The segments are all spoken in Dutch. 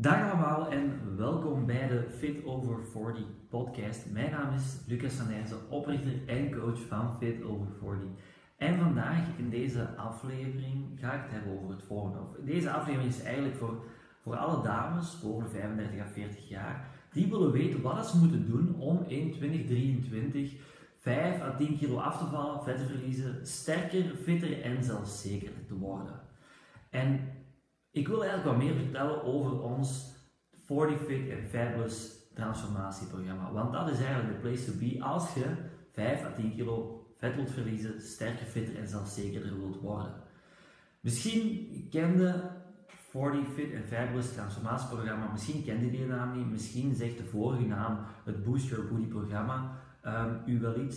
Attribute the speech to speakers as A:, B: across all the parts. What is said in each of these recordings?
A: Dag allemaal en welkom bij de Fit Over 40 podcast. Mijn naam is Lucas van oprichter en coach van Fit Over 40. En vandaag in deze aflevering ga ik het hebben over het volgende. Deze aflevering is eigenlijk voor, voor alle dames boven 35 à 40 jaar die willen weten wat ze moeten doen om in 2023 5 à 10 kilo af te vallen, vet te verliezen, sterker, fitter en zelfzekerder te worden. En ik wil eigenlijk wat meer vertellen over ons 40 Fit and Fabulous transformatieprogramma. Want dat is eigenlijk de place to be als je 5 à 10 kilo vet wilt verliezen, sterker, fitter en zelfzekerder wilt worden. Misschien kende 40 Fit and Fabulous transformatieprogramma, misschien kende die naam niet, misschien zegt de vorige naam, het Boost Your Booty programma, um, u wel iets.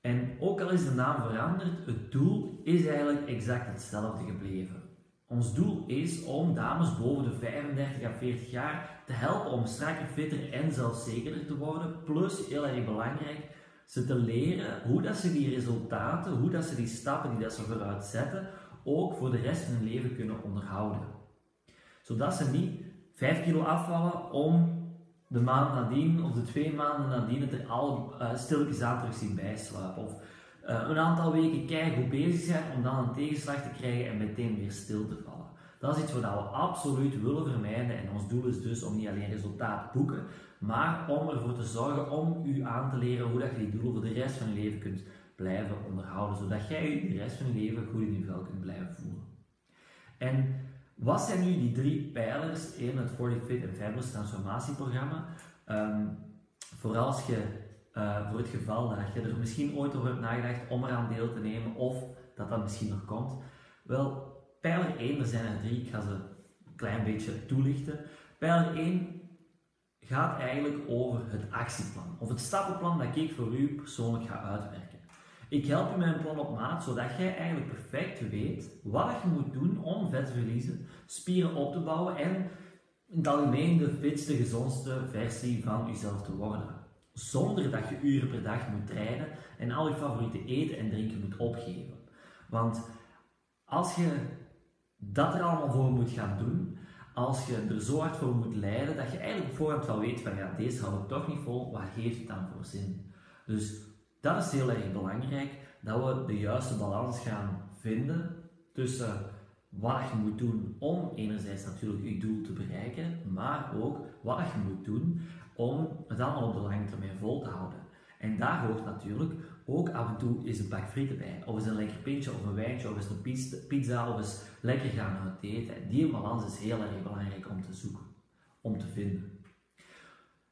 A: En ook al is de naam veranderd, het doel is eigenlijk exact hetzelfde gebleven. Ons doel is om dames boven de 35 à 40 jaar te helpen om strakker, fitter en zelfzekerder te worden. Plus, heel erg belangrijk, ze te leren hoe dat ze die resultaten, hoe dat ze die stappen die dat ze vooruit zetten, ook voor de rest van hun leven kunnen onderhouden. Zodat ze niet 5 kilo afvallen om de maand nadien of de twee maanden nadien het er al uh, stilletjes aan terug zien bijslapen. Of een aantal weken kijken hoe bezig zijn om dan een tegenslag te krijgen en meteen weer stil te vallen. Dat is iets wat we absoluut willen vermijden en ons doel is dus om niet alleen resultaat boeken, maar om ervoor te zorgen om u aan te leren hoe dat je die doelen voor de rest van je leven kunt blijven onderhouden, zodat jij je de rest van je leven goed in je vel kunt blijven voelen. En wat zijn nu die drie pijlers in het 40 Fit and Fabulous transformatieprogramma? Um, vooral als je, uh, voor het geval dat je er misschien ooit over hebt nagedacht om eraan deel te nemen of dat dat misschien nog komt. Wel, pijler 1, er zijn er drie, ik ga ze een klein beetje toelichten. Pijler 1 gaat eigenlijk over het actieplan of het stappenplan dat ik voor u persoonlijk ga uitwerken. Ik help je met een plan op maat, zodat jij eigenlijk perfect weet wat je moet doen om vet te verliezen, spieren op te bouwen en in het algemeen de fitste, gezondste versie van jezelf te worden. Zonder dat je uren per dag moet trainen en al je favoriete eten en drinken moet opgeven. Want als je dat er allemaal voor moet gaan doen, als je er zo hard voor moet lijden, dat je eigenlijk op voorhand wel weet van ja, deze hou ik toch niet vol, wat geeft het dan voor zin? Dus dat is heel erg belangrijk, dat we de juiste balans gaan vinden tussen wat je moet doen om enerzijds natuurlijk je doel te bereiken, maar ook wat je moet doen om het allemaal op de lange termijn vol te houden. En daar hoort natuurlijk ook af en toe is een bak frieten bij. Of is een lekker pintje of een wijntje of is een pizza of is lekker gaan eten. Die balans is heel erg belangrijk om te zoeken, om te vinden.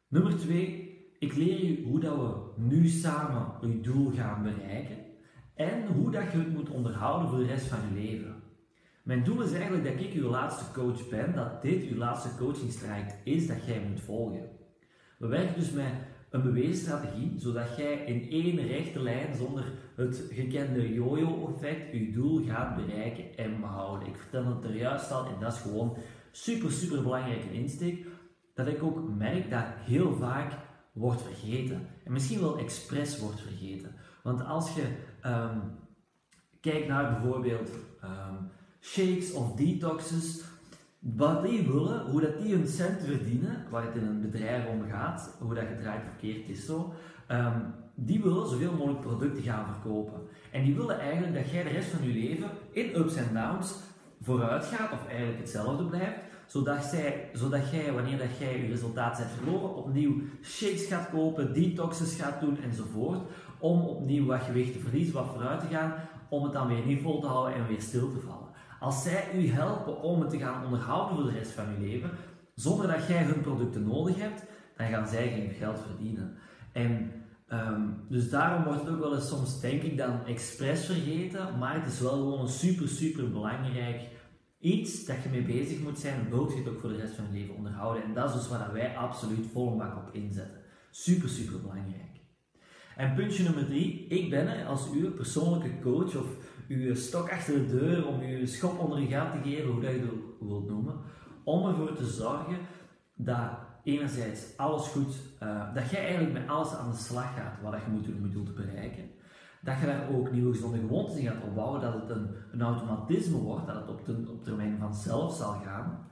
A: Nummer twee, ik leer je hoe dat we nu samen je doel gaan bereiken en hoe dat je het moet onderhouden voor de rest van je leven. Mijn doel is eigenlijk dat ik uw laatste coach ben, dat dit uw laatste coachingstraject is dat jij moet volgen. We werken dus met een bewezen strategie, zodat jij in één rechte lijn zonder het gekende yo-yo-effect je doel gaat bereiken en behouden. Ik vertel het er juist al en dat is gewoon super, super belangrijke insteek. Dat ik ook merk dat heel vaak wordt vergeten. En misschien wel expres wordt vergeten. Want als je um, kijkt naar bijvoorbeeld um, shakes of detoxes, wat die willen, hoe dat die hun cent verdienen, waar het in een bedrijf om gaat, hoe dat gedraaid verkeerd is zo, um, die willen zoveel mogelijk producten gaan verkopen. En die willen eigenlijk dat jij de rest van je leven in ups en downs vooruit gaat, of eigenlijk hetzelfde blijft, zodat, zij, zodat jij, wanneer dat jij je resultaat hebt verloren, opnieuw shakes gaat kopen, detoxes gaat doen enzovoort, om opnieuw wat gewicht te verliezen, wat vooruit te gaan, om het dan weer niet vol te houden en weer stil te vallen. Als zij u helpen om het te gaan onderhouden voor de rest van je leven, zonder dat jij hun producten nodig hebt, dan gaan zij geen geld verdienen. En um, dus daarom wordt het ook wel eens soms, denk ik, dan expres vergeten, maar het is wel gewoon een super, super belangrijk iets dat je mee bezig moet zijn, wilt je het ook voor de rest van je leven onderhouden. En dat is dus waar wij absoluut volle bak op inzetten. Super, super belangrijk. En puntje nummer drie, ik ben er als uw persoonlijke coach of uw stok achter de deur om een schop onder je gat te geven, hoe dat je het wilt noemen, om ervoor te zorgen dat enerzijds alles goed, uh, dat jij eigenlijk met alles aan de slag gaat wat je moet doen om je doel te bereiken dat je daar ook nieuwe gezonde gewoontes in gaat opbouwen, dat het een, een automatisme wordt, dat het op, op termijn vanzelf zal gaan.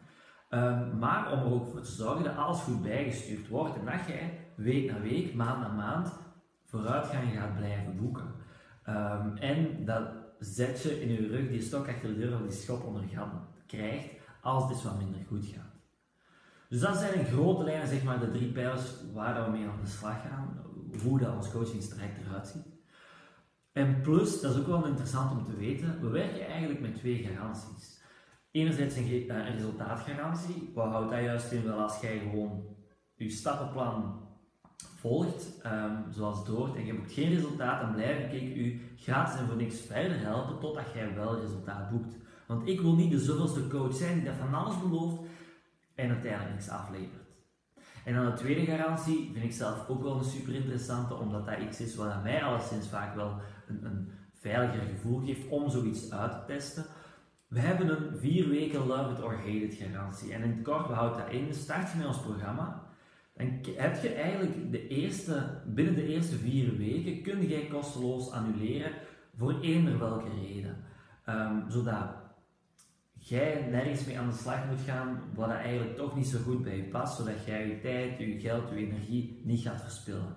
A: Ehm, maar om er ook voor te zorgen dat alles goed bijgestuurd wordt en dat jij week na week, maand na maand vooruitgang gaat blijven boeken. Ehm, en dat zet je in je rug die stok achter de deur of die schop onder krijgt als het eens wat minder goed gaat. Dus dat zijn in grote lijnen zeg maar de drie pijlers waar we mee aan de slag gaan, hoe dat ons coachingstraject eruit ziet. En plus, dat is ook wel interessant om te weten, we werken eigenlijk met twee garanties. Enerzijds een, een resultaatgarantie, wat houdt dat juist in? Wel als jij gewoon je stappenplan volgt, um, zoals Doort, en je hebt geen resultaat, dan blijf ik u gratis en voor niks verder helpen totdat jij wel resultaat boekt. Want ik wil niet de zoveelste coach zijn die dat van alles belooft en uiteindelijk niks aflevert. En dan de tweede garantie vind ik zelf ook wel een super interessante, omdat dat iets is wat mij alleszins vaak wel een, een veiliger gevoel geeft om zoiets uit te testen. We hebben een vier weken love it or hate it garantie. En in het kort, we houden dat in. Start je met ons programma, dan heb je eigenlijk de eerste, binnen de eerste vier weken kun jij kosteloos annuleren voor eender welke reden. Um, zodat jij nergens mee aan de slag moet gaan wat eigenlijk toch niet zo goed bij je past, zodat jij je tijd, je geld, je energie niet gaat verspillen.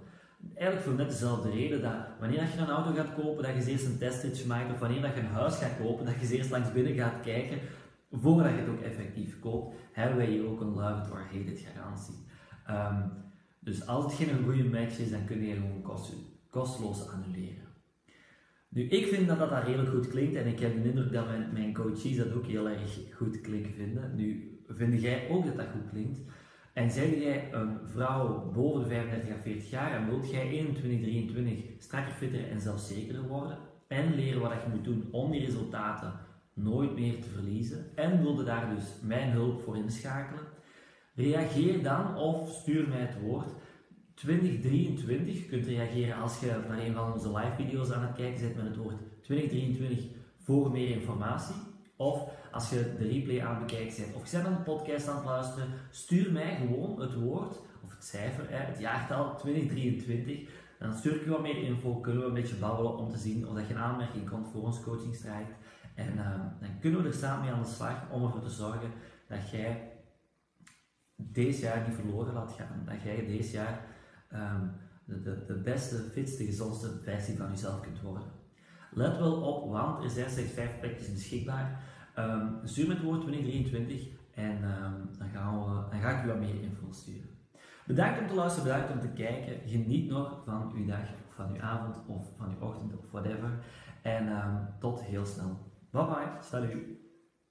A: Eigenlijk voor net dezelfde reden dat wanneer je een auto gaat kopen, dat je eerst een testritje maakt, of wanneer je een huis gaat kopen, dat je eerst langs binnen gaat kijken, voordat je het ook effectief koopt, hebben wij hier ook een love it or garantie. Um, dus als het geen goede match is, dan kun je gewoon kosteloos annuleren. Nu, ik vind dat dat, dat redelijk goed klinkt en ik heb de indruk dat mijn, mijn coaches dat ook heel erg goed klinken vinden. Nu, vind jij ook dat dat goed klinkt? En zeg jij een vrouw boven de 35 à 40 jaar en wilt jij 21, 23 strakker, fitter en zelfzekerder worden en leren wat je moet doen om die resultaten nooit meer te verliezen en wilde daar dus mijn hulp voor inschakelen, reageer dan of stuur mij het woord 2023. Je kunt reageren als je naar een van onze live video's aan het kijken bent met het woord 2023 voor meer informatie. Of als je de replay aan het bekijken bent of je bent de podcast aan het luisteren, stuur mij gewoon het woord of het cijfer, het jaartal 2023. Dan stuur ik je wat meer info, kunnen we een beetje babbelen om te zien of dat je een aanmerking komt voor ons coachingstraject. En uh, dan kunnen we er samen mee aan de slag om ervoor te zorgen dat jij deze jaar niet verloren laat gaan. Dat jij deze jaar um, de, de, beste, fitste, gezondste versie van jezelf kunt worden. Let wel op, want er zijn slechts 5 plekjes beschikbaar. Um, met het woord 2023 en um, dan, gaan we, ga ik u wat meer info sturen. Bedankt om te luisteren, bedankt om te kijken. Geniet nog van uw dag, of van uw avond, of van uw ochtend, of whatever. En tot heel snel. Bye bye, salut.